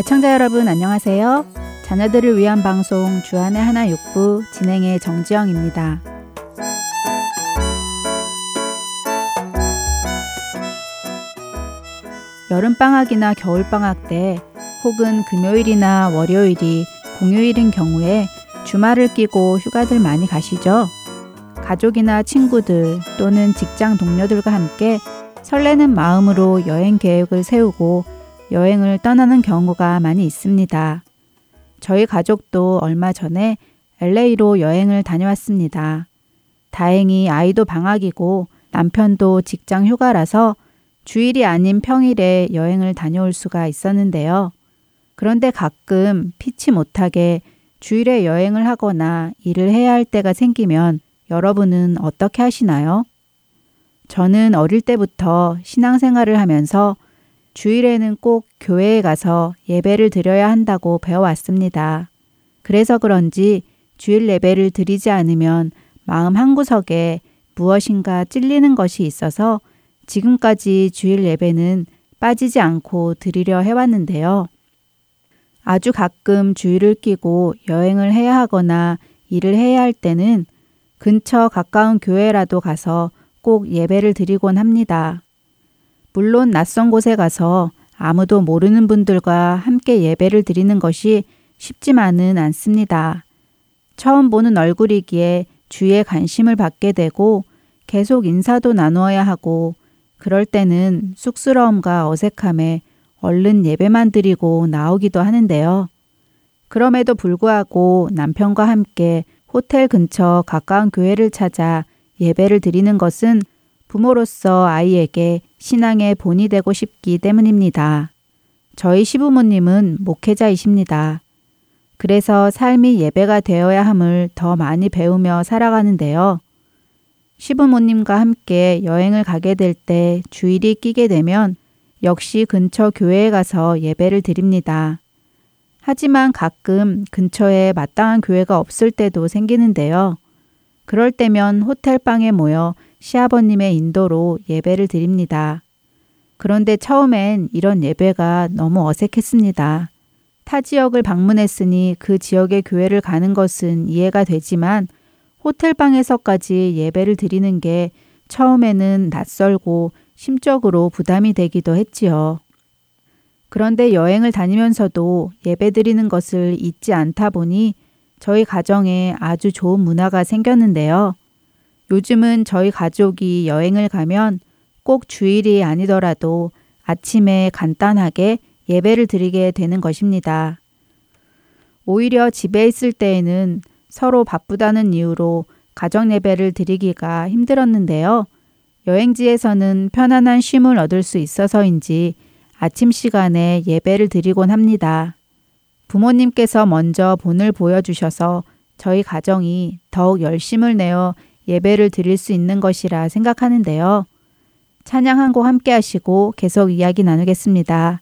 애청자 여러분 안녕하세요. 자녀들을 위한 방송 주안의 하나 육부 진행의 정지영입니다. 여름방학이나 겨울방학 때 혹은 금요일이나 월요일이 공휴일인 경우에 주말을 끼고 휴가들 많이 가시죠? 가족이나 친구들 또는 직장 동료들과 함께 설레는 마음으로 여행 계획을 세우고 여행을 떠나는 경우가 많이 있습니다. 저희 가족도 얼마 전에 LA로 여행을 다녀왔습니다. 다행히 아이도 방학이고 남편도 직장 휴가라서 주일이 아닌 평일에 여행을 다녀올 수가 있었는데요. 그런데 가끔 피치 못하게 주일에 여행을 하거나 일을 해야 할 때가 생기면 여러분은 어떻게 하시나요? 저는 어릴 때부터 신앙생활을 하면서 주일에는 꼭 교회에 가서 예배를 드려야 한다고 배워왔습니다. 그래서 그런지 주일 예배를 드리지 않으면 마음 한구석에 무엇인가 찔리는 것이 있어서 지금까지 주일 예배는 빠지지 않고 드리려 해왔는데요. 아주 가끔 주일을 끼고 여행을 해야 하거나 일을 해야 할 때는 근처 가까운 교회라도 가서 꼭 예배를 드리곤 합니다. 물론 낯선 곳에 가서 아무도 모르는 분들과 함께 예배를 드리는 것이 쉽지만은 않습니다. 처음 보는 얼굴이기에 주위에 관심을 받게 되고 계속 인사도 나누어야 하고 그럴 때는 쑥스러움과 어색함에 얼른 예배만 드리고 나오기도 하는데요. 그럼에도 불구하고 남편과 함께 호텔 근처 가까운 교회를 찾아 예배를 드리는 것은 부모로서 아이에게 신앙의 본이 되고 싶기 때문입니다. 저희 시부모님은 목회자이십니다. 그래서 삶이 예배가 되어야 함을 더 많이 배우며 살아가는데요. 시부모님과 함께 여행을 가게 될 때 주일이 끼게 되면 역시 근처 교회에 가서 예배를 드립니다. 하지만 가끔 근처에 마땅한 교회가 없을 때도 생기는데요. 그럴 때면 호텔방에 모여 시아버님의 인도로 예배를 드립니다. 그런데 처음엔 이런 예배가 너무 어색했습니다. 타 지역을 방문했으니 그 지역의 교회를 가는 것은 이해가 되지만 호텔방에서까지 예배를 드리는 게 처음에는 낯설고 심적으로 부담이 되기도 했지요. 그런데 여행을 다니면서도 예배 드리는 것을 잊지 않다 보니 저희 가정에 아주 좋은 문화가 생겼는데요. 요즘은 저희 가족이 여행을 가면 꼭 주일이 아니더라도 아침에 간단하게 예배를 드리게 되는 것입니다. 오히려 집에 있을 때에는 서로 바쁘다는 이유로 가정 예배를 드리기가 힘들었는데요. 여행지에서는 편안한 쉼을 얻을 수 있어서인지 아침 시간에 예배를 드리곤 합니다. 부모님께서 먼저 본을 보여주셔서 저희 가정이 더욱 열심을 내어 예배를 드릴 수 있는 것이라 생각하는데요. 찬양 한곡 함께 하시고 계속 이야기 나누겠습니다.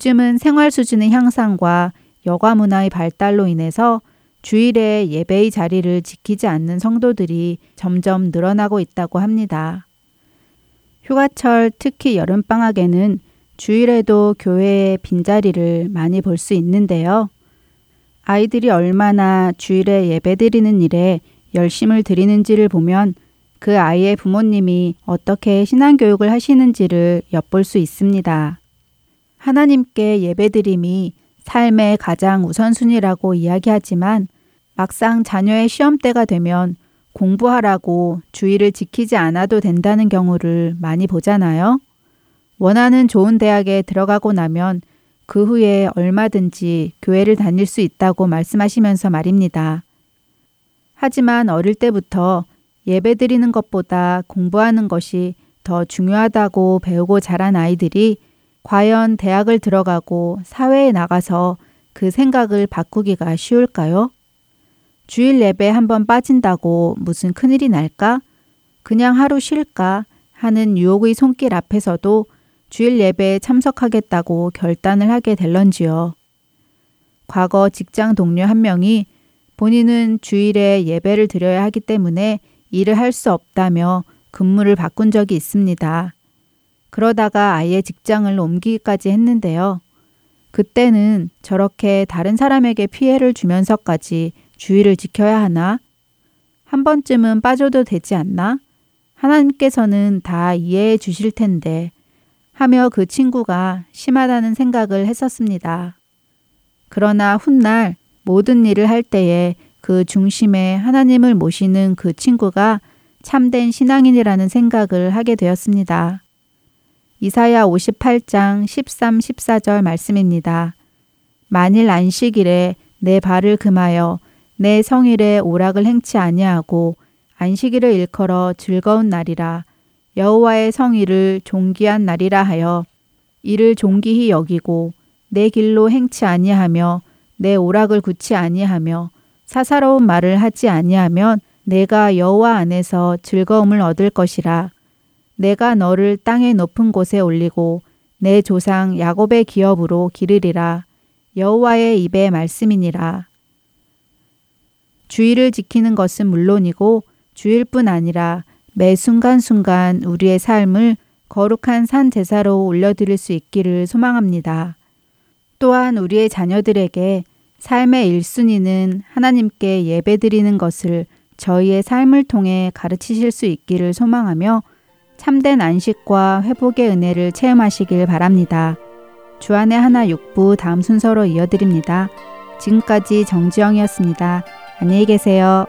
요즘은 생활 수준의 향상과 여가 문화의 발달로 인해서 주일에 예배의 자리를 지키지 않는 성도들이 점점 늘어나고 있다고 합니다. 휴가철 특히 여름방학에는 주일에도 교회에 빈자리를 많이 볼 수 있는데요. 아이들이 얼마나 주일에 예배드리는 일에 열심을 드리는지를 보면 그 아이의 부모님이 어떻게 신앙교육을 하시는지를 엿볼 수 있습니다. 하나님께 예배드림이 삶의 가장 우선순위라고 이야기하지만 막상 자녀의 시험 때가 되면 공부하라고 주의를 지키지 않아도 된다는 경우를 많이 보잖아요. 원하는 좋은 대학에 들어가고 나면 그 후에 얼마든지 교회를 다닐 수 있다고 말씀하시면서 말입니다. 하지만 어릴 때부터 예배 드리는 것보다 공부하는 것이 더 중요하다고 배우고 자란 아이들이 과연 대학을 들어가고 사회에 나가서 그 생각을 바꾸기가 쉬울까요? 주일 예배 한번 빠진다고 무슨 큰일이 날까? 그냥 하루 쉴까? 하는 유혹의 손길 앞에서도 주일 예배에 참석하겠다고 결단을 하게 될런지요. 과거 직장 동료 한 명이 본인은 주일에 예배를 드려야 하기 때문에 일을 할 수 없다며 근무를 바꾼 적이 있습니다. 그러다가 아예 직장을 옮기기까지 했는데요. 그때는 저렇게 다른 사람에게 피해를 주면서까지 주의를 지켜야 하나? 한 번쯤은 빠져도 되지 않나? 하나님께서는 다 이해해 주실 텐데 하며 그 친구가 심하다는 생각을 했었습니다. 그러나 훗날 모든 일을 할 때에 그 중심에 하나님을 모시는 그 친구가 참된 신앙인이라는 생각을 하게 되었습니다. 이사야 58장 13, 14절 말씀입니다. 만일 안식일에 내 발을 금하여 내 성일에 오락을 행치 아니하고 안식일을 일컬어 즐거운 날이라 여호와의 성일을 존귀한 날이라 하여 이를 존귀히 여기고 내 길로 행치 아니하며 내 오락을 굳지 아니하며 사사로운 말을 하지 아니하면 내가 여호와 안에서 즐거움을 얻을 것이라 내가 너를 땅의 높은 곳에 올리고 내 조상 야곱의 기업으로 기르리라 여호와의 입의 말씀이니라 주의를 지키는 것은 물론이고 주일뿐 아니라 매 순간순간 우리의 삶을 거룩한 산 제사로 올려드릴 수 있기를 소망합니다. 또한 우리의 자녀들에게 삶의 1순위는 하나님께 예배드리는 것을 저희의 삶을 통해 가르치실 수 있기를 소망하며 참된 안식과 회복의 은혜를 체험하시길 바랍니다. 주안의 하나 육부 다음 순서로 이어드립니다. 지금까지 정지영이었습니다. 안녕히 계세요.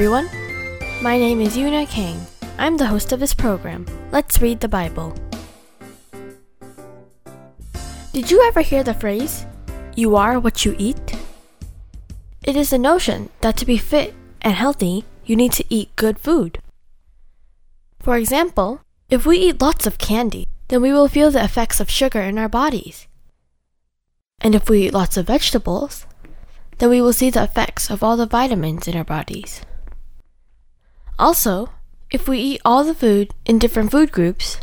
Everyone. My name is Yuna Kang. I'm the host of this program. Let's read the Bible. Did you ever hear the phrase, you are what you eat? It is the notion that to be fit and healthy, you need to eat good food. For example, if we eat lots of candy, then we will feel the effects of sugar in our bodies. And if we eat lots of vegetables, then we will see the effects of all the vitamins in our bodies. Also, if we eat all the food in different food groups,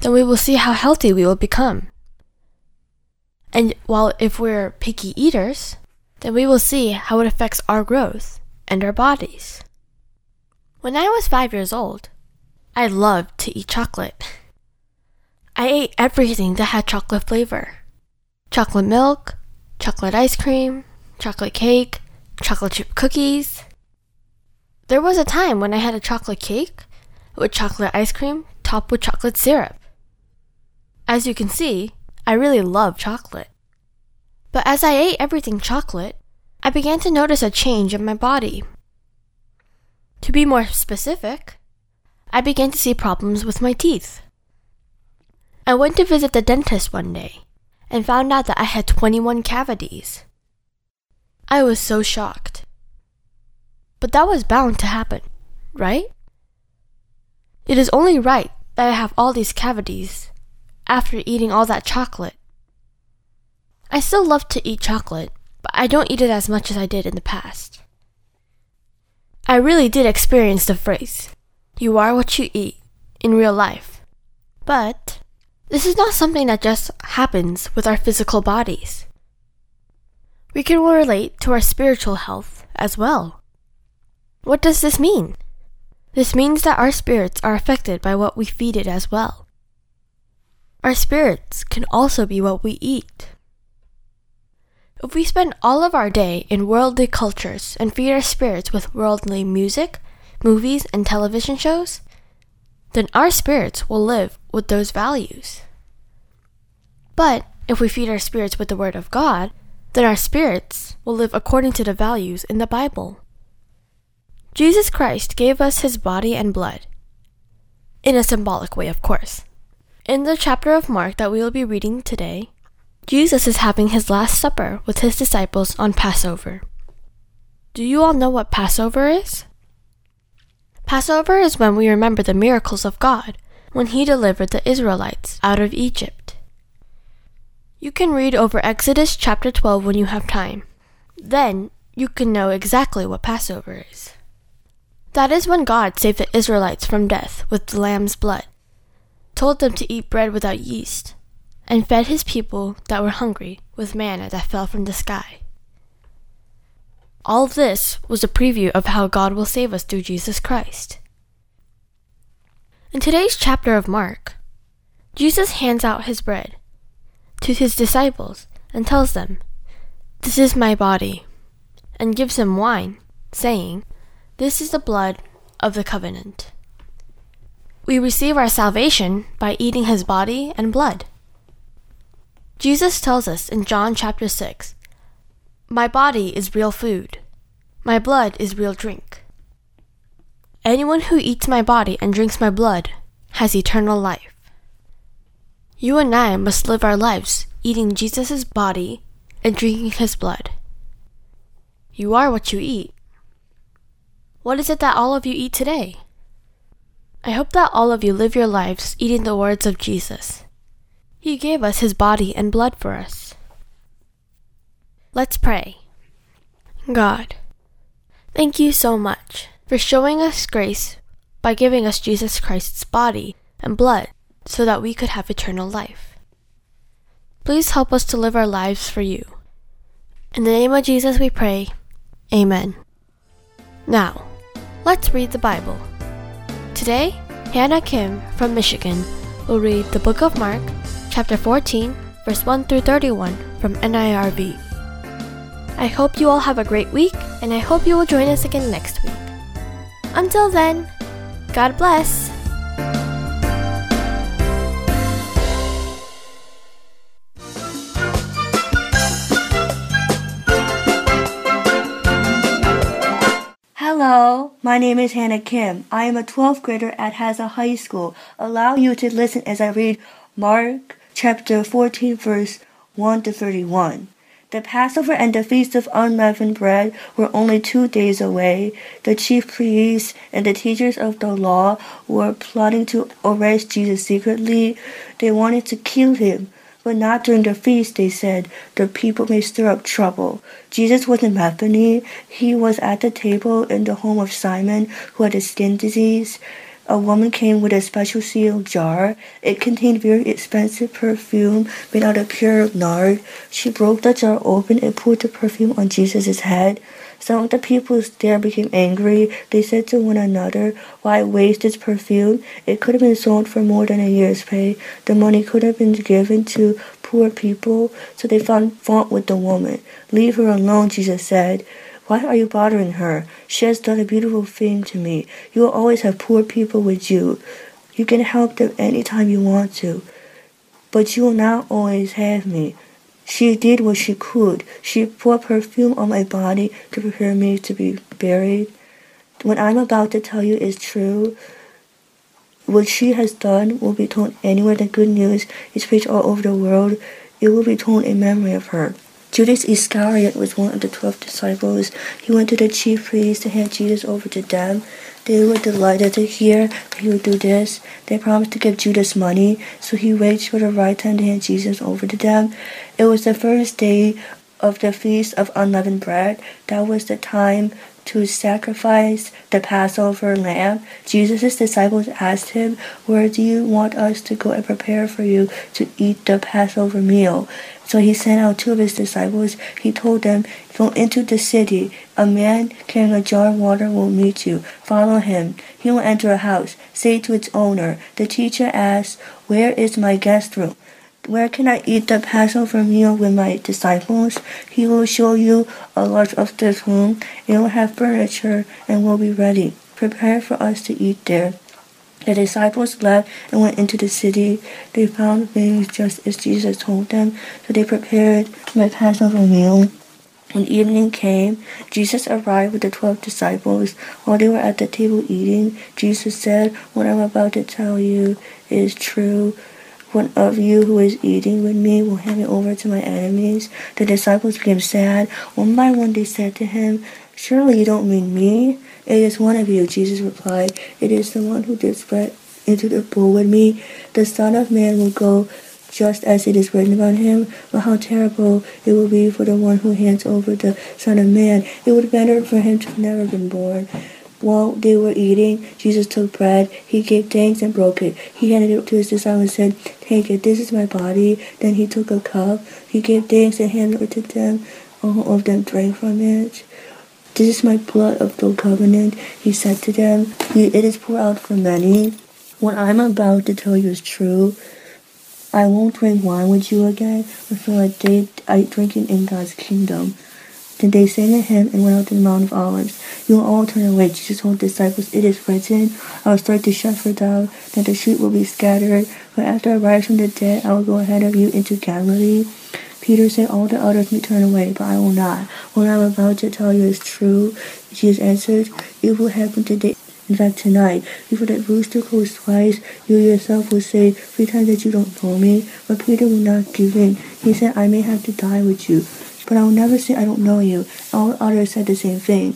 then we will see how healthy we will become. And while if we're picky eaters, then we will see how it affects our growth and our bodies. When I was five years old, I loved to eat chocolate. I ate everything that had chocolate flavor chocolate milk, chocolate ice cream, chocolate cake, chocolate chip cookies. There was a time when I had a chocolate cake with chocolate ice cream topped with chocolate syrup. As you can see, I really love chocolate. But as I ate everything chocolate, I began to notice a change in my body. To be more specific, I began to see problems with my teeth. I went to visit the dentist one day and found out that I had 21 cavities. I was so shocked. But that was bound to happen, right? It is only right that I have all these cavities after eating all that chocolate. I still love to eat chocolate, but I don't eat it as much as I did in the past. I really did experience the phrase, you are what you eat, in real life. But this is not something that just happens with our physical bodies. We can relate to our spiritual health as well. What does this mean? This means that our spirits are affected by what we feed it as well. Our spirits can also be what we eat. If we spend all of our day in worldly cultures and feed our spirits with worldly music, movies, and television shows, then our spirits will live with those values. But if we feed our spirits with the Word of God, then our spirits will live according to the values in the Bible. Jesus Christ gave us his body and blood. In a symbolic way, of course. In the chapter of Mark that we will be reading today, Jesus is having his Last Supper with his disciples on Passover. Do you all know what Passover is? Passover is when we remember the miracles of God when he delivered the Israelites out of Egypt. You can read over Exodus chapter 12 when you have time. Then you can know exactly what Passover is. That is when God saved the Israelites from death with the lamb's blood, told them to eat bread without yeast, and fed his people that were hungry with manna that fell from the sky. All this was a preview of how God will save us through Jesus Christ. In today's chapter of Mark, Jesus hands out his bread to his disciples and tells them, This is my body, and gives them wine, saying, This is the blood of the covenant. We receive our salvation by eating his body and blood. Jesus tells us in John chapter 6 My body is real food, my blood is real drink. Anyone who eats my body and drinks my blood has eternal life. You and I must live our lives eating Jesus' body and drinking his blood. You are what you eat. What is it that all of you eat today? I hope that all of you live your lives eating the words of Jesus. He gave us his body and blood for us. Let's pray. God, thank you so much for showing us grace by giving us Jesus Christ's body and blood so that we could have eternal life. Please help us to live our lives for you. In the name of Jesus we pray. Amen. Now, let's read the Bible. Today, Hannah Kim from Michigan will read the book of Mark, chapter 14, verse 1 through 31 from NIRV. I hope you all have a great week, and I hope you will join us again next week. Until then, God bless. Hello, my name is Hannah Kim. I am a 12th grader at Haza High School. Allow you to listen as I read Mark chapter 14 verse 1 to 31. The Passover and the Feast of Unleavened Bread were only two days away. The chief priests and the teachers of the law were plotting to arrest Jesus secretly. They wanted to kill him, but not during the feast, they said. The people may stir up trouble. Jesus was in Bethany. He was at the table in the home of Simon, who had a skin disease. A woman came with a special sealed jar. It contained very expensive perfume made out of pure nard. She broke the jar open and poured the perfume on Jesus' head. Some of the people there became angry. They said to one another, Why waste this perfume? It could have been sold for more than a year's pay. The money could have been given to poor people. So they found fault with the woman. Leave her alone, Jesus said. Why are you bothering her? She has done a beautiful thing to me. You will always have poor people with you. You can help them anytime you want to. But you will not always have me. She did what she could. She poured perfume on my body to prepare me to be buried. What I'm about to tell you is true. What she has done will be told anywhere the good news is preached all over the world. It will be told in memory of her. Judas Iscariot was one of the twelve disciples. He went to the chief priests to hand Jesus over to them. They were delighted to hear that he would do this. They promised to give Judas money, so he waited for the right time to hand Jesus over to them. It was the first day of the Feast of Unleavened Bread. That was the time to sacrifice the Passover lamb. Jesus' disciples asked him, Where do you want us to go and prepare for you to eat the Passover meal? So he sent out two of his disciples. He told them, Go into the city. A man carrying a jar of water will meet you. Follow him. He will enter a house. Say to its owner, The teacher asks, Where is my guest room? Where can I eat the Passover meal with my disciples? He will show you a large upstairs room. It will have furniture and will be ready. Prepare for us to eat there. The disciples left and went into the city. They found things just as Jesus told them, so they prepared my Passover meal. When evening came, Jesus arrived with the twelve disciples. While they were at the table eating, Jesus said, What I'm about to tell you is true. One of you who is eating with me will hand me over to my enemies. The disciples became sad. One by one they said to him, Surely you don't mean me? It is one of you, Jesus replied. It is the one who dips bread into the pool with me. The Son of Man will go just as it is written about him. But how terrible it will be for the one who hands over the Son of Man. It would be better for him to have never been born. While they were eating, Jesus took bread. He gave thanks and broke it. He handed it to his disciples and said, Take it, this is my body. Then he took a cup. He gave thanks and handed it to them. All of them drank from it. This is my blood of the covenant, he said to them. It is poured out for many. What I'm about to tell you is true. I won't drink wine with you again until I day I drinking in God's kingdom. Then they sang a hymn and went out to the Mount of Olives. You will all turn away. Jesus told the disciples, It is written, I will strike the shepherd down, that the sheep will be scattered. But after I rise from the dead, I will go ahead of you into Galilee. Peter said, All the others may turn away, but I will not. What I am about to tell you is true. Jesus answered, It will happen today. In fact, tonight, before that rooster crows twice, you yourself will say three times that you don't know me. But Peter will not give in. He said, I may have to die with you, but I will never say I don't know you. All others said the same thing.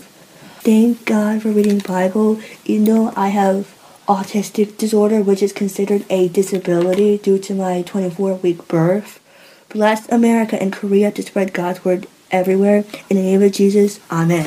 thank God for reading Bible. You know, I have autistic disorder, which is considered a disability due to my 24 week birth. Bless America and Korea to spread God's word everywhere. In the name of Jesus, Amen.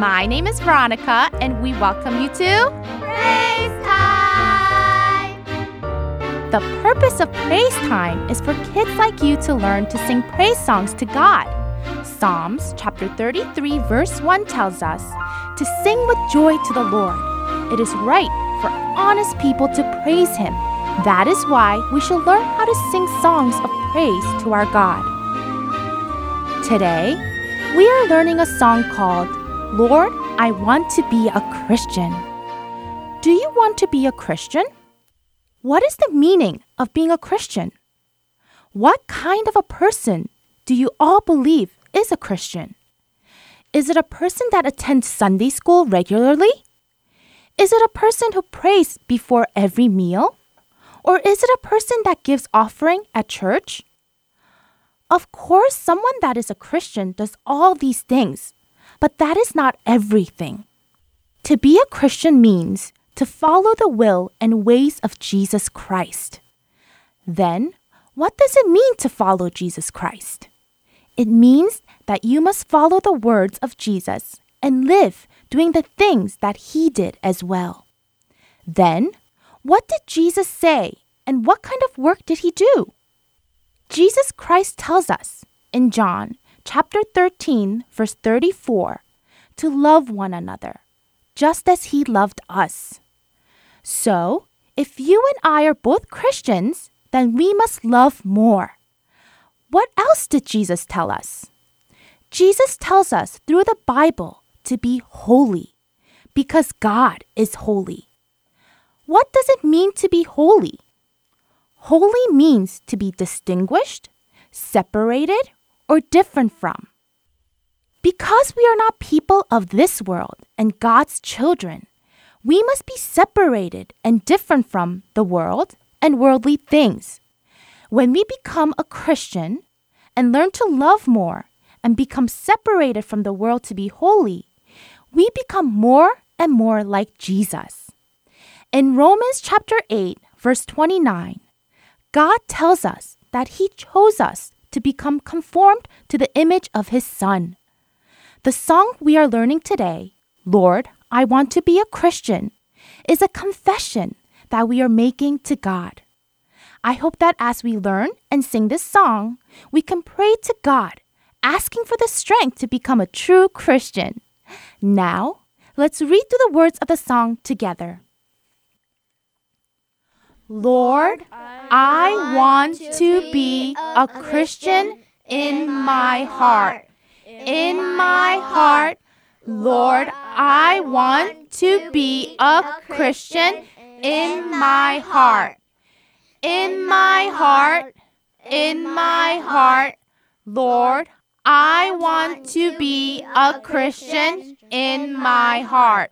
My name is Veronica, and we welcome you to Praise Time! The purpose of Praise Time is for kids like you to learn to sing praise songs to God. Psalms chapter 33, verse 1 tells us to sing with joy to the Lord. It is right for honest people to praise Him. That is why we should learn how to sing songs of praise to our God. Today, we are learning a song called Lord, I Want to Be a Christian. Do you want to be a Christian? What is the meaning of being a Christian? What kind of a person do you all believe is a Christian? Is it a person that attends Sunday school regularly? Is it a person who prays before every meal? Or is it a person that gives offering at church? Of course, someone that is a Christian does all these things, but that is not everything. To be a Christian means to follow the will and ways of Jesus Christ. Then, what does it mean to follow Jesus Christ? It means that you must follow the words of Jesus and live doing the things that he did as well. Then, what did Jesus say and what kind of work did he do? Jesus Christ tells us in John chapter 13 verse 34 to love one another just as he loved us. So, if you and I are both Christians, then we must love more. What else did Jesus tell us? Jesus tells us through the Bible to be holy because God is holy. What does it mean to be holy? Holy means to be distinguished, separated, or different from. Because we are not people of this world and God's children, we must be separated and different from the world and worldly things. When we become a Christian and learn to love more and become separated from the world to be holy, we become more and more like Jesus. In Romans chapter 8, verse 29, God tells us that He chose us to become conformed to the image of His Son. The song we are learning today, Lord, I Want to Be a Christian, is a confession that we are making to God. I hope that as we learn and sing this song, we can pray to God, asking for the strength to become a true Christian. Now, let's read through the words of the song together. Lord, I want to be a Christian in my heart. In my heart, Lord, I want to be a Christian in my heart. In my heart, in my heart, Lord, I want to be a Christian in my heart.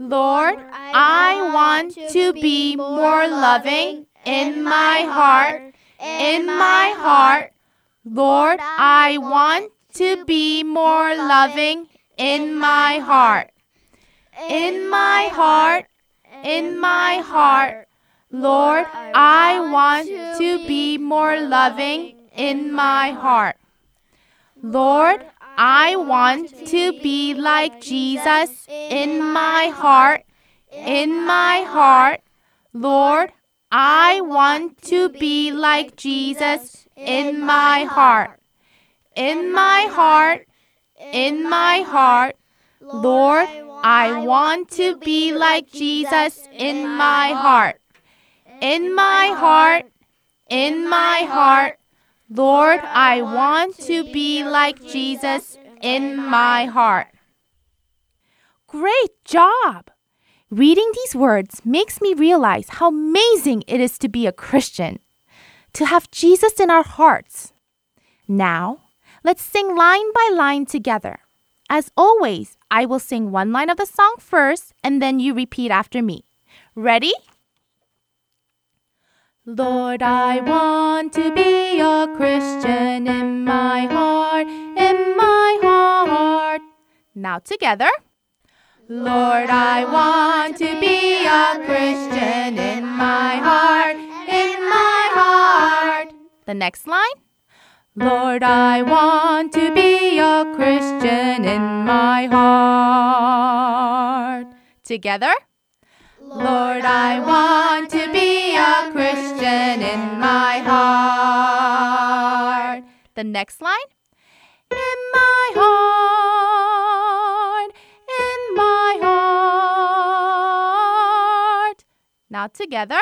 Lord, I want to be more loving in my heart, in my heart. Lord, I want to be more loving in my heart. In my heart, in my heart. Lord, I want to be more loving in my heart. Lord, I want to be like Jesus in my heart, in my heart. Lord, I want to be like Jesus in my heart, in my heart, in my heart. Lord, I want to be like Jesus in my heart, in my heart, in my heart. Lord, I want to be like Jesus in my heart. Great job! Reading these words makes me realize how amazing it is to be a Christian, to have Jesus in our hearts. Now, let's sing line by line together. As always, I will sing one line of the song first and then you repeat after me. Ready? Lord, I want to be a Christian in my heart, in my heart. Now together. Lord, I want to be a Christian in my heart, in my heart. The next line. Lord, I want to be a Christian in my heart. Together. Lord, I want to be a Christian in my heart. The next line. In my heart, in my heart. Now together.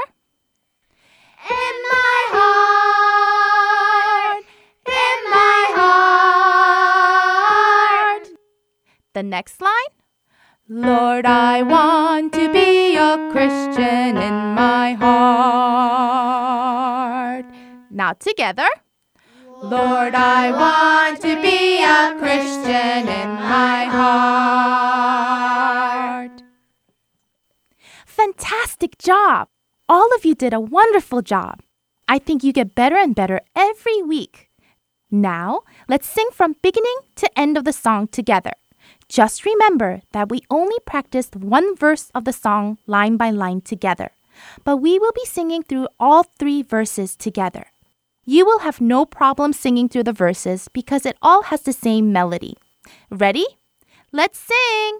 In my heart, in my heart. The next line. Lord, I want to be a Christian in my heart. Now together. Lord, I want to be a Christian in my heart. Fantastic job! All of you did a wonderful job. I think you get better and better every week. Now, let's sing from beginning to end of the song together. Just remember that we only practiced one verse of the song line by line together, but we will be singing through all three verses together. You will have no problem singing through the verses because it all has the same melody. Ready? Let's sing!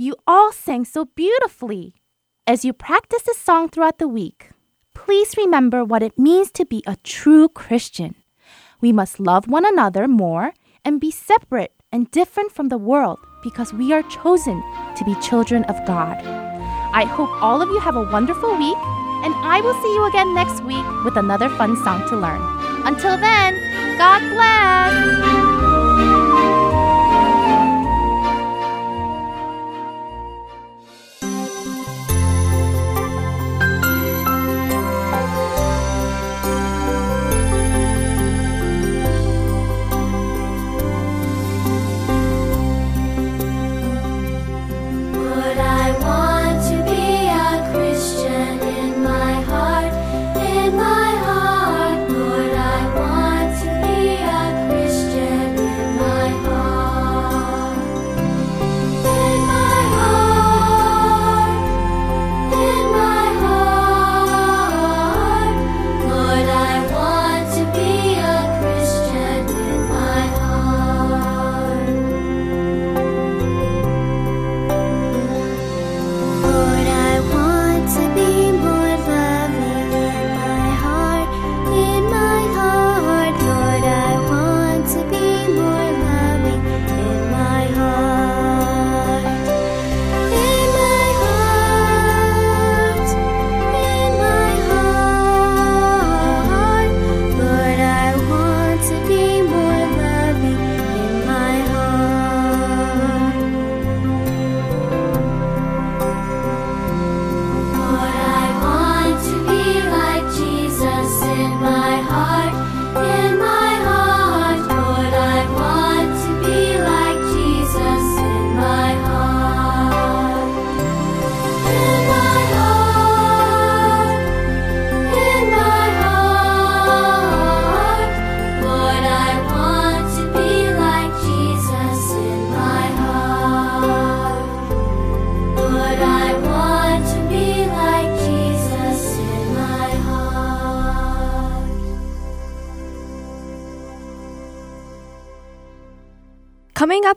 You all sang so beautifully. As you practice this song throughout the week, please remember what it means to be a true Christian. We must love one another more and be separate and different from the world because we are chosen to be children of God. I hope all of you have a wonderful week, and I will see you again next week with another fun song to learn. Until then, God bless!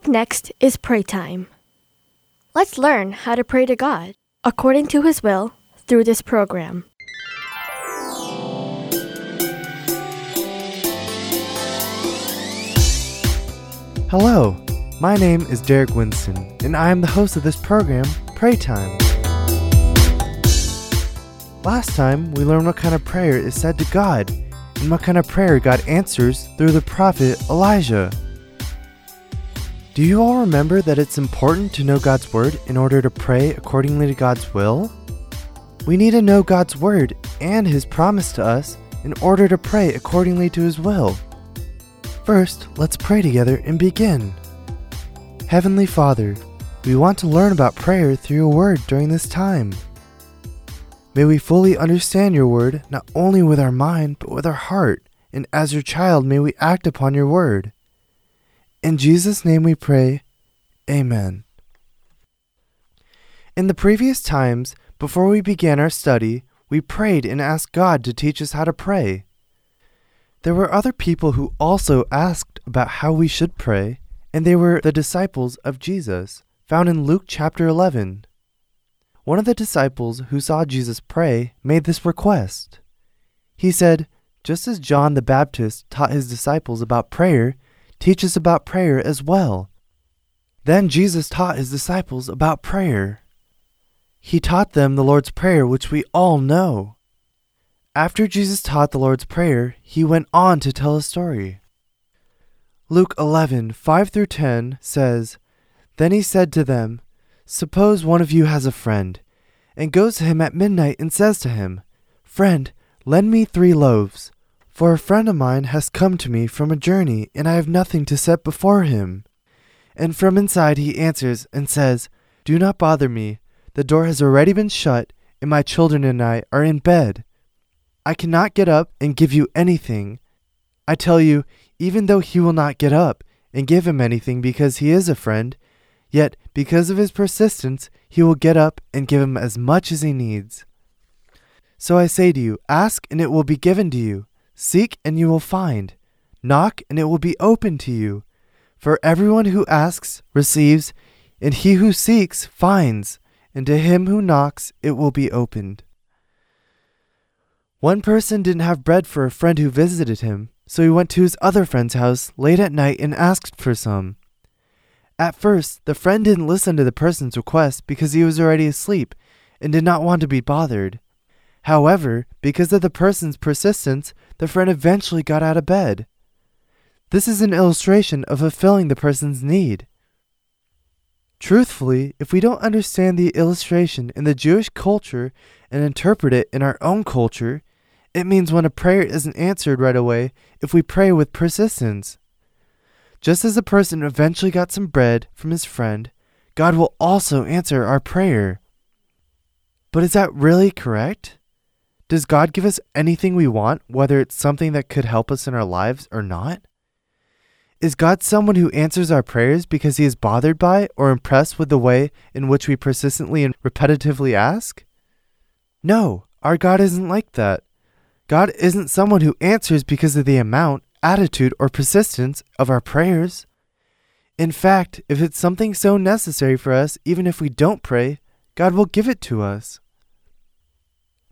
Next is pray time. Let's learn how to pray to God according to His will through this program. Hello, my name is Derek Winston, and I am the host of this program, Pray Time. Last time, we learned what kind of prayer is said to God and what kind of prayer God answers through the prophet Elijah. Do you all remember that it's important to know God's Word in order to pray accordingly to God's will? We need to know God's Word and His promise to us in order to pray accordingly to His will. First, let's pray together and begin. Heavenly Father, we want to learn about prayer through your word during this time. May we fully understand your word not only with our mind but with our heart, and as your child, may we act upon your word. In Jesus' name we pray. Amen. In the previous times, before we began our study, we prayed and asked God to teach us how to pray. There were other people who also asked about how we should pray, and they were the disciples of Jesus, found in Luke chapter 11. One of the disciples who saw Jesus pray made this request. He said, Just as John the Baptist taught his disciples about prayer, teach us about prayer as well. Then Jesus taught his disciples about prayer. He taught them the Lord's Prayer, which we all know. After Jesus taught the Lord's Prayer, he went on to tell a story. Luke 11, 5 through 10 says, Then he said to them, Suppose one of you has a friend, and goes to him at midnight and says to him, Friend, lend me three loaves, for a friend of mine has come to me from a journey, and I have nothing to set before him. And from inside he answers and says, Do not bother me, the door has already been shut, and my children and I are in bed. I cannot get up and give you anything. I tell you, even though he will not get up and give him anything because he is a friend, yet because of his persistence, he will get up and give him as much as he needs. So I say to you, ask and it will be given to you, seek and you will find, knock and it will be opened to you. For everyone who asks receives, And he who seeks finds, and to him who knocks it will be opened. One person didn't have bread for a friend who visited him, so he went to his other friend's house late at night and asked for some. At first, the friend didn't listen to the person's request because he was already asleep and did not want to be bothered. However, because of the person's persistence, the friend eventually got out of bed. This is an illustration of fulfilling the person's need. Truthfully, if we don't understand the illustration in the Jewish culture and interpret it in our own culture, it means when a prayer isn't answered right away if we pray with persistence. Just as a person eventually got some bread from his friend, God will also answer our prayer. But is that really correct? Does God give us anything we want, whether it's something that could help us in our lives or not? Is God someone who answers our prayers because he is bothered by or impressed with the way in which we persistently and repetitively ask? No, our God isn't like that. God isn't someone who answers because of the amount, attitude, or persistence of our prayers. In fact, if it's something so necessary for us, even if we don't pray, God will give it to us.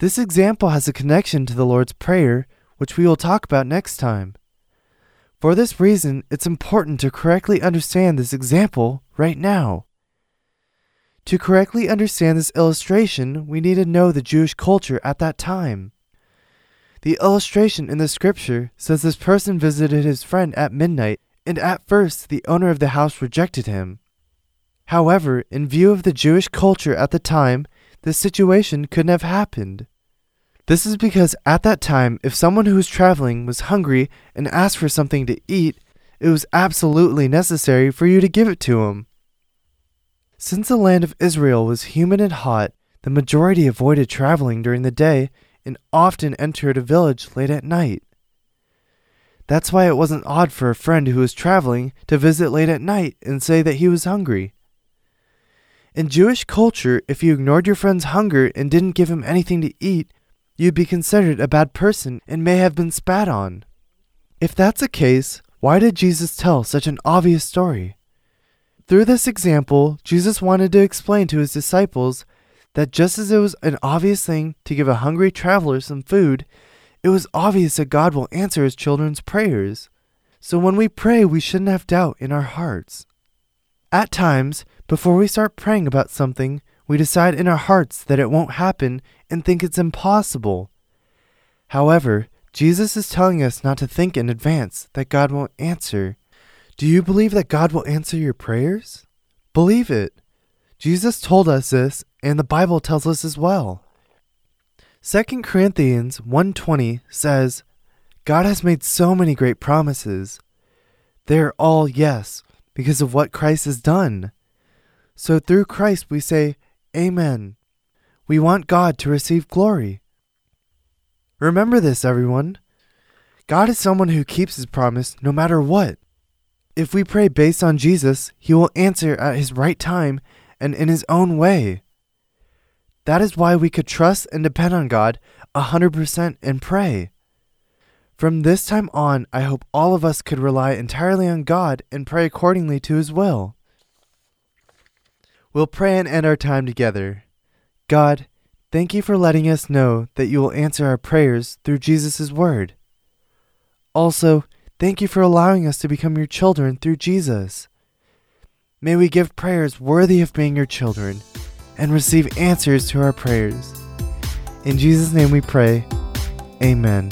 This example has a connection to the Lord's Prayer, which we will talk about next time. For this reason, it's important to correctly understand this example right now. To correctly understand this illustration, we need to know the Jewish culture at that time. The illustration in the scripture says this person visited his friend at midnight, and at first the owner of the house rejected him. However, in view of the Jewish culture at the time, this situation couldn't have happened. This is because at that time, if someone who was traveling was hungry and asked for something to eat, it was absolutely necessary for you to give it to him. Since the land of Israel was humid and hot, the majority avoided traveling during the day and often entered a village late at night. That's why it wasn't odd for a friend who was traveling to visit late at night and say that he was hungry. In Jewish culture, if you ignored your friend's hunger and didn't give him anything to eat, you'd be considered a bad person and may have been spat on. If that's the case, why did Jesus tell such an obvious story? Through this example, Jesus wanted to explain to his disciples that just as it was an obvious thing to give a hungry traveler some food, it was obvious that God will answer his children's prayers. So when we pray, we shouldn't have doubt in our hearts. At times, before we start praying about something, we decide in our hearts that it won't happen and think it's impossible. However, Jesus is telling us not to think in advance that God won't answer. Do you believe that God will answer your prayers? Believe it. Jesus told us this, and the Bible tells us as well. 2 Corinthians 1:20 says, God has made so many great promises. They are all yes because of what Christ has done. So through Christ we say, Amen. We want God to receive glory. Remember this, everyone. God is someone who keeps his promise no matter what. If we pray based on Jesus, he will answer at his right time and in his own way. That is why we could trust and depend on God a 100% and pray. From this time on, I hope all of us could rely entirely on God and pray accordingly to his will. We'll pray and end our time together. God, thank you for letting us know that you will answer our prayers through Jesus' word. Also, thank you for allowing us to become your children through Jesus. May we give prayers worthy of being your children and receive answers to our prayers. In Jesus' name we pray. Amen.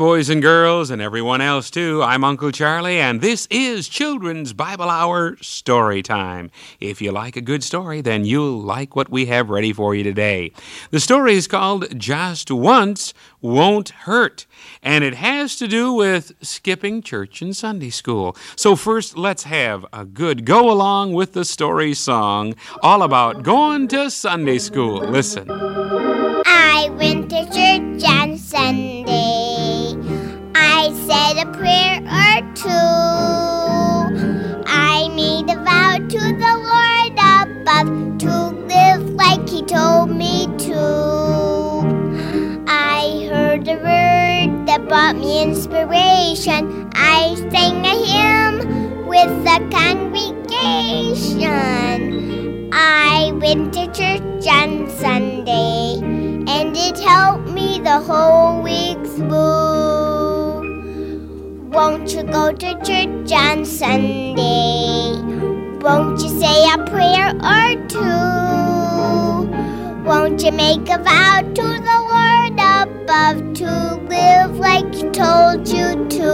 boys and girls, and everyone else, too. I'm Uncle Charlie, and this is Children's Bible Hour Story Time. If you like a good story, then you'll like what we have ready for you today. The story is called Just Once Won't Hurt, and it has to do with skipping church and Sunday school. So, first, let's have a good go along with the story song all about going to Sunday school. Listen. I went brought me inspiration. I sang a hymn with the congregation. I went to church on Sunday, and it helped me the whole week through. Won't you go to church on Sunday? Won't you say a prayer or two? Won't you make a vow to the Lord above to live like He told you to?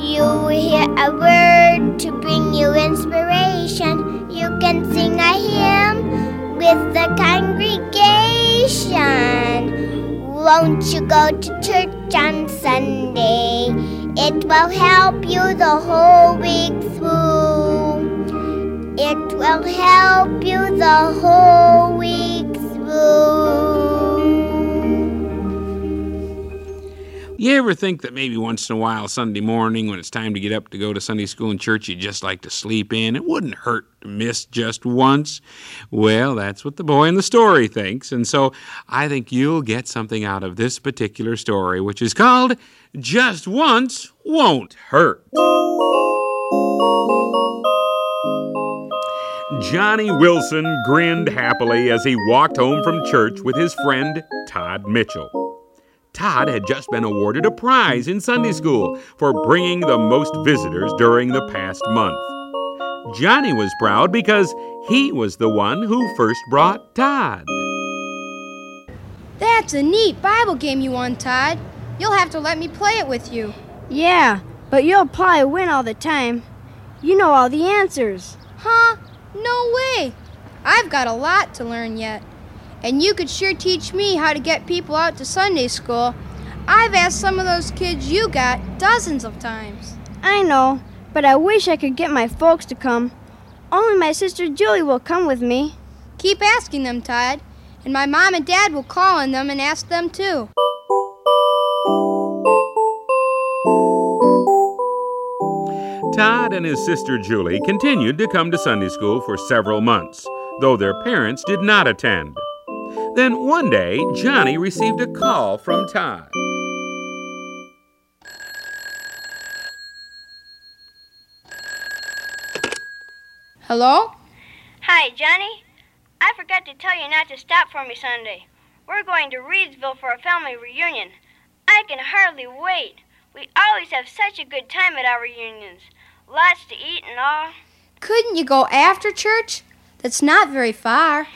You hear a word to bring you inspiration. You can sing a hymn with the congregation. Won't you go to church on Sunday? It will help you the whole week through. It will help you the whole week through. You ever think that maybe once in a while, Sunday morning, when it's time to get up to go to Sunday school and church, you'd just like to sleep in? It wouldn't hurt to miss just once. Well, that's what the boy in the story thinks. And so I think you'll get something out of this particular story, which is called Just Once Won't Hurt. Johnny Wilson grinned happily as he walked home from church with his friend Todd Mitchell. Todd had just been awarded a prize in Sunday school for bringing the most visitors during the past month. Johnny was proud because he was the one who first brought Todd. That's a neat Bible game you won, Todd. You'll have to let me play it with you. Yeah, but you'll probably win all the time. You know all the answers. Huh? No way. I've got a lot to learn yet. And you could sure teach me how to get people out to Sunday school. I've asked some of those kids you got dozens of times. I know, but I wish I could get my folks to come. Only my sister Julie will come with me. Keep asking them, Todd, and my mom and dad will call on them and ask them too. Todd and his sister Julie continued to come to Sunday school for several months, though their parents did not attend. Then one day, Johnny received a call from Todd. Hello? Hi, Johnny. I forgot to tell you not to stop for me Sunday. We're going to Reedsville for a family reunion. I can hardly wait. We always have such a good time at our reunions. Lots to eat and all. Couldn't you go after church? That's not very far.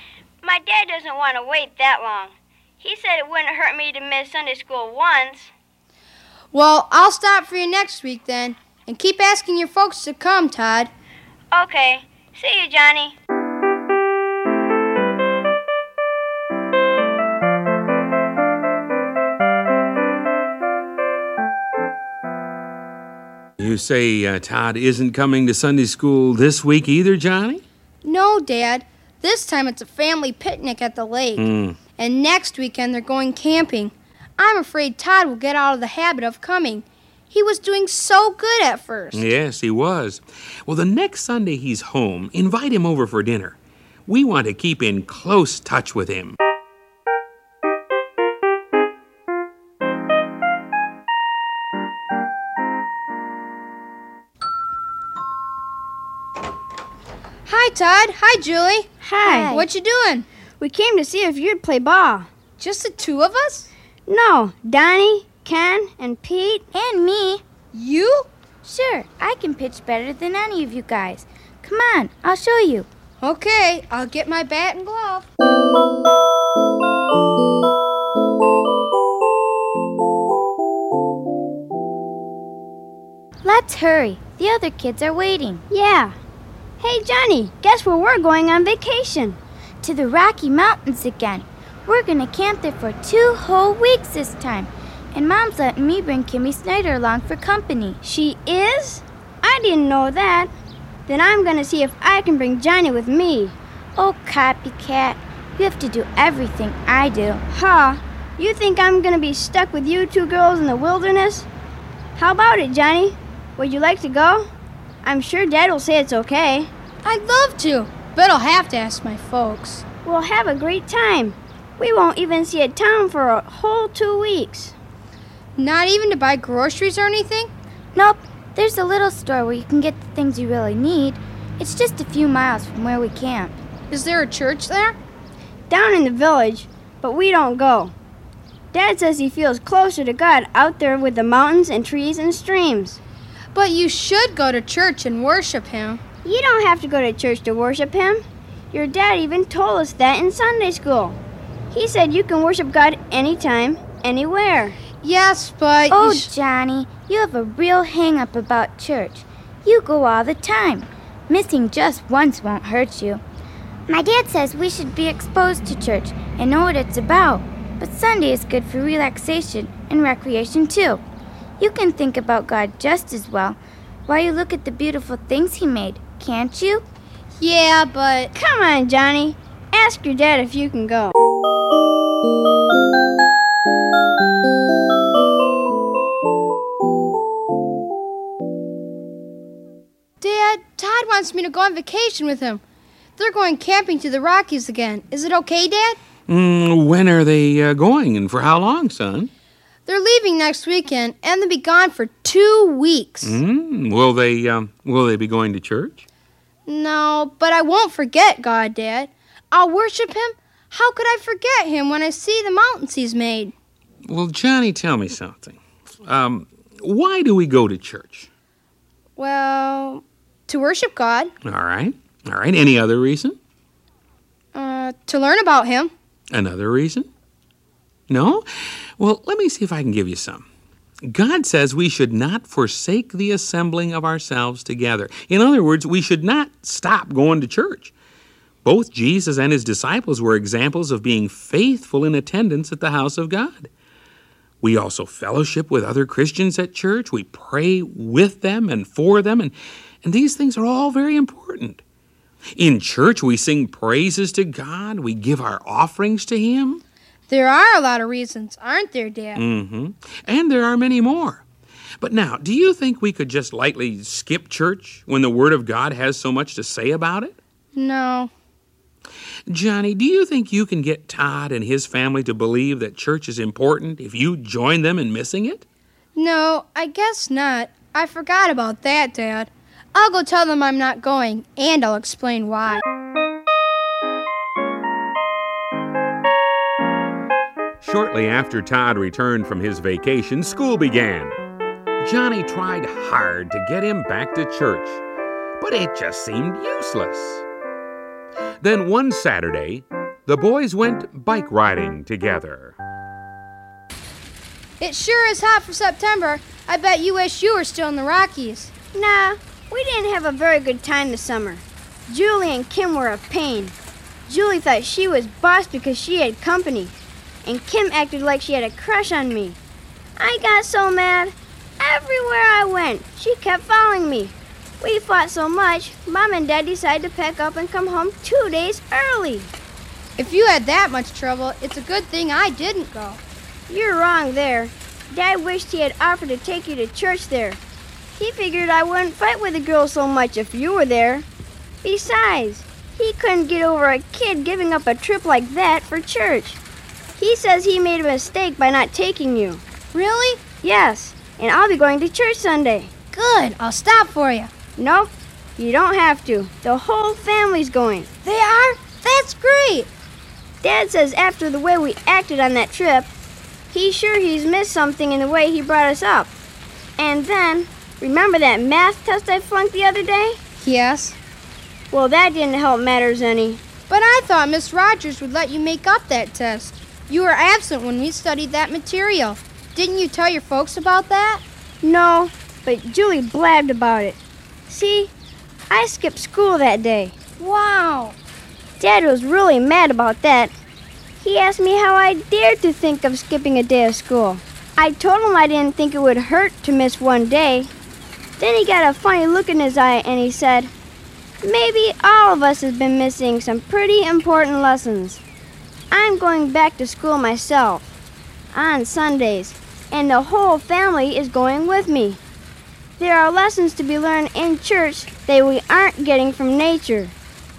My dad doesn't want to wait that long. He said it wouldn't hurt me to miss Sunday school once. Well, I'll stop for you next week then, and keep asking your folks to come, Todd. Okay. See you, Johnny. You say uh, Todd isn't coming to Sunday school this week either, Johnny? No, Dad. This time it's a family picnic at the lake. Mm. And next weekend they're going camping. I'm afraid Todd will get out of the habit of coming. He was doing so good at first. Yes, he was. Well, the next Sunday he's home, invite him over for dinner. We want to keep in close touch with him. Hi, Todd. Hi, Julie. Hi. Hi. What you doing? We came to see if you'd play ball. Just the two of us? No, Donnie, Ken, and Pete. And me. You? Sure, I can pitch better than any of you guys. Come on, I'll show you. Okay, I'll get my bat and glove. Let's hurry. The other kids are waiting. Yeah. Hey, Johnny, guess where we're going on vacation? To the Rocky Mountains again. We're gonna camp there for two whole weeks this time. And Mom's letting me bring Kimmy Snyder along for company. She is? I didn't know that. Then I'm gonna see if I can bring Johnny with me. Oh, copycat. You have to do everything I do. Huh? You think I'm gonna be stuck with you two girls in the wilderness? How about it, Johnny? Would you like to go? I'm sure Dad will say it's okay. I'd love to, but I'll have to ask my folks. We'll have a great time. We won't even see a town for a whole two weeks. Not even to buy groceries or anything? Nope. There's a little store where you can get the things you really need. It's just a few miles from where we camp. Is there a church there? Down in the village, but we don't go. Dad says he feels closer to God out there with the mountains and trees and streams. But you should go to church and worship Him. You don't have to go to church to worship Him. Your dad even told us that in Sunday school. He said you can worship God anytime, anywhere. Yes, but. Oh, Johnny, you have a real hang up about church. You go all the time. Missing just once won't hurt you. My dad says we should be exposed to church and know what it's about. But Sunday is good for relaxation and recreation too. You can think about God just as well while you look at the beautiful things He made, can't you? yeah, but. Come on, Johnny. Ask your dad if you can go. Dad, Todd wants me to go on vacation with him. They're going camping to the Rockies again. Is it okay, Dad? Mm, when are they uh, going and for how long, son? They're leaving next weekend, and they'll be gone for two weeks. Mm, will they um, will they be going to church? No, but I won't forget God, Dad. I'll worship Him. How could I forget Him when I see the mountains He's made? Well, Johnny, tell me something. Um, why do we go to church? Well, to worship God, All right, all right. Any other reason? uh, to learn about Him. Another reason? No? Well, let me see if I can give you some. God says we should not forsake the assembling of ourselves together. In other words, we should not stop going to church. Both Jesus and his disciples were examples of being faithful in attendance at the house of God. We also fellowship with other Christians at church. We pray with them and for them, and, and these things are all very important. In church, we sing praises to God, we give our offerings to Him. There are a lot of reasons, aren't there, Dad? Mm-hmm. And there are many more. But now, do you think we could just lightly skip church when the Word of God has so much to say about it? No. Johnny, do you think you can get Todd and his family to believe that church is important if you join them in missing it? No, I guess not. I forgot about that, Dad. I'll go tell them I'm not going, and I'll explain why. Shortly after Todd returned from his vacation, school began. Johnny tried hard to get him back to church, but it just seemed useless. Then one Saturday, the boys went bike riding together. It sure is hot for September. I bet you wish you were still in the Rockies. Nah, we didn't have a very good time this summer. Julie and Kim were a pain. Julie thought she was boss because she had company, and Kim acted like she had a crush on me. I got so mad. Everywhere I went, she kept following me. We fought so much, Mom and Dad decided to pack up and come home two days early. If you had that much trouble, it's a good thing I didn't go. You're wrong there. Dad wished he had offered to take you to church there. He figured I wouldn't fight with the girls so much if you were there. Besides, he couldn't get over a kid giving up a trip like that for church. He says he made a mistake by not taking you. Really? Yes, and I'll be going to church Sunday. Good. I'll stop for you. Nope, you don't have to. The whole family's going. They are? That's great. Dad says after the way we acted on that trip, he's sure he's missed something in the way he brought us up. And then, remember that math test I flunked the other day? Yes. Well, that didn't help matters any. But I thought Miss Rogers would let you make up that test. You were absent when we studied that material. Didn't you tell your folks about that? No, but Julie blabbed about it. See, I skipped school that day. Wow. Dad was really mad about that. He asked me how I dared to think of skipping a day of school. I told him I didn't think it would hurt to miss one day. Then he got a funny look in his eye and he said, Maybe all of us have been missing some pretty important lessons. I'm going back to school myself on Sundays, and the whole family is going with me. There are lessons to be learned in church that we aren't getting from nature.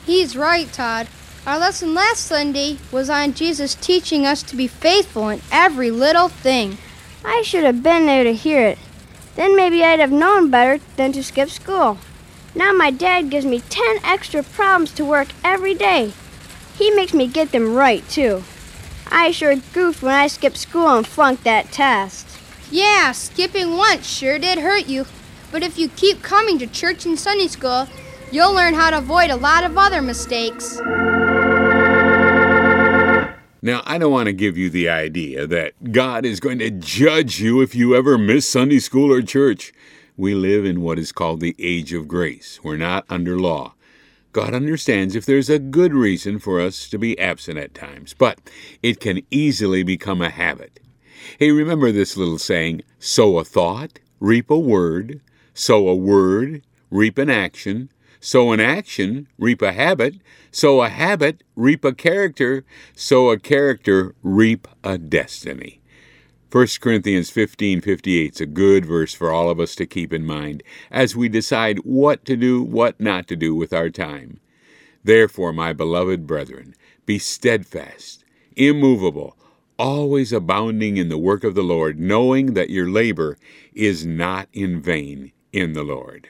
He's right, Todd. Our lesson last Sunday was on Jesus teaching us to be faithful in every little thing. I should have been there to hear it. Then maybe I'd have known better than to skip school. Now my dad gives me 10 extra problems to work every day. He makes me get them right, too. I sure goofed when I skipped school and flunked that test. Yeah, skipping once sure did hurt you. But if you keep coming to church and Sunday school, you'll learn how to avoid a lot of other mistakes. Now, I don't want to give you the idea that God is going to judge you if you ever miss Sunday school or church. We live in what is called the age of grace. We're not under law. God understands if there's a good reason for us to be absent at times, but it can easily become a habit. Hey, remember this little saying sow a thought, reap a word, sow a word, reap an action, sow an action, reap a habit, sow a habit, reap a character, sow a character, reap a destiny. 1 Corinthians 15:58 is a good verse for all of us to keep in mind as we decide what to do, what not to do with our time. Therefore, my beloved brethren, be steadfast, immovable, always abounding in the work of the Lord, knowing that your labor is not in vain in the Lord.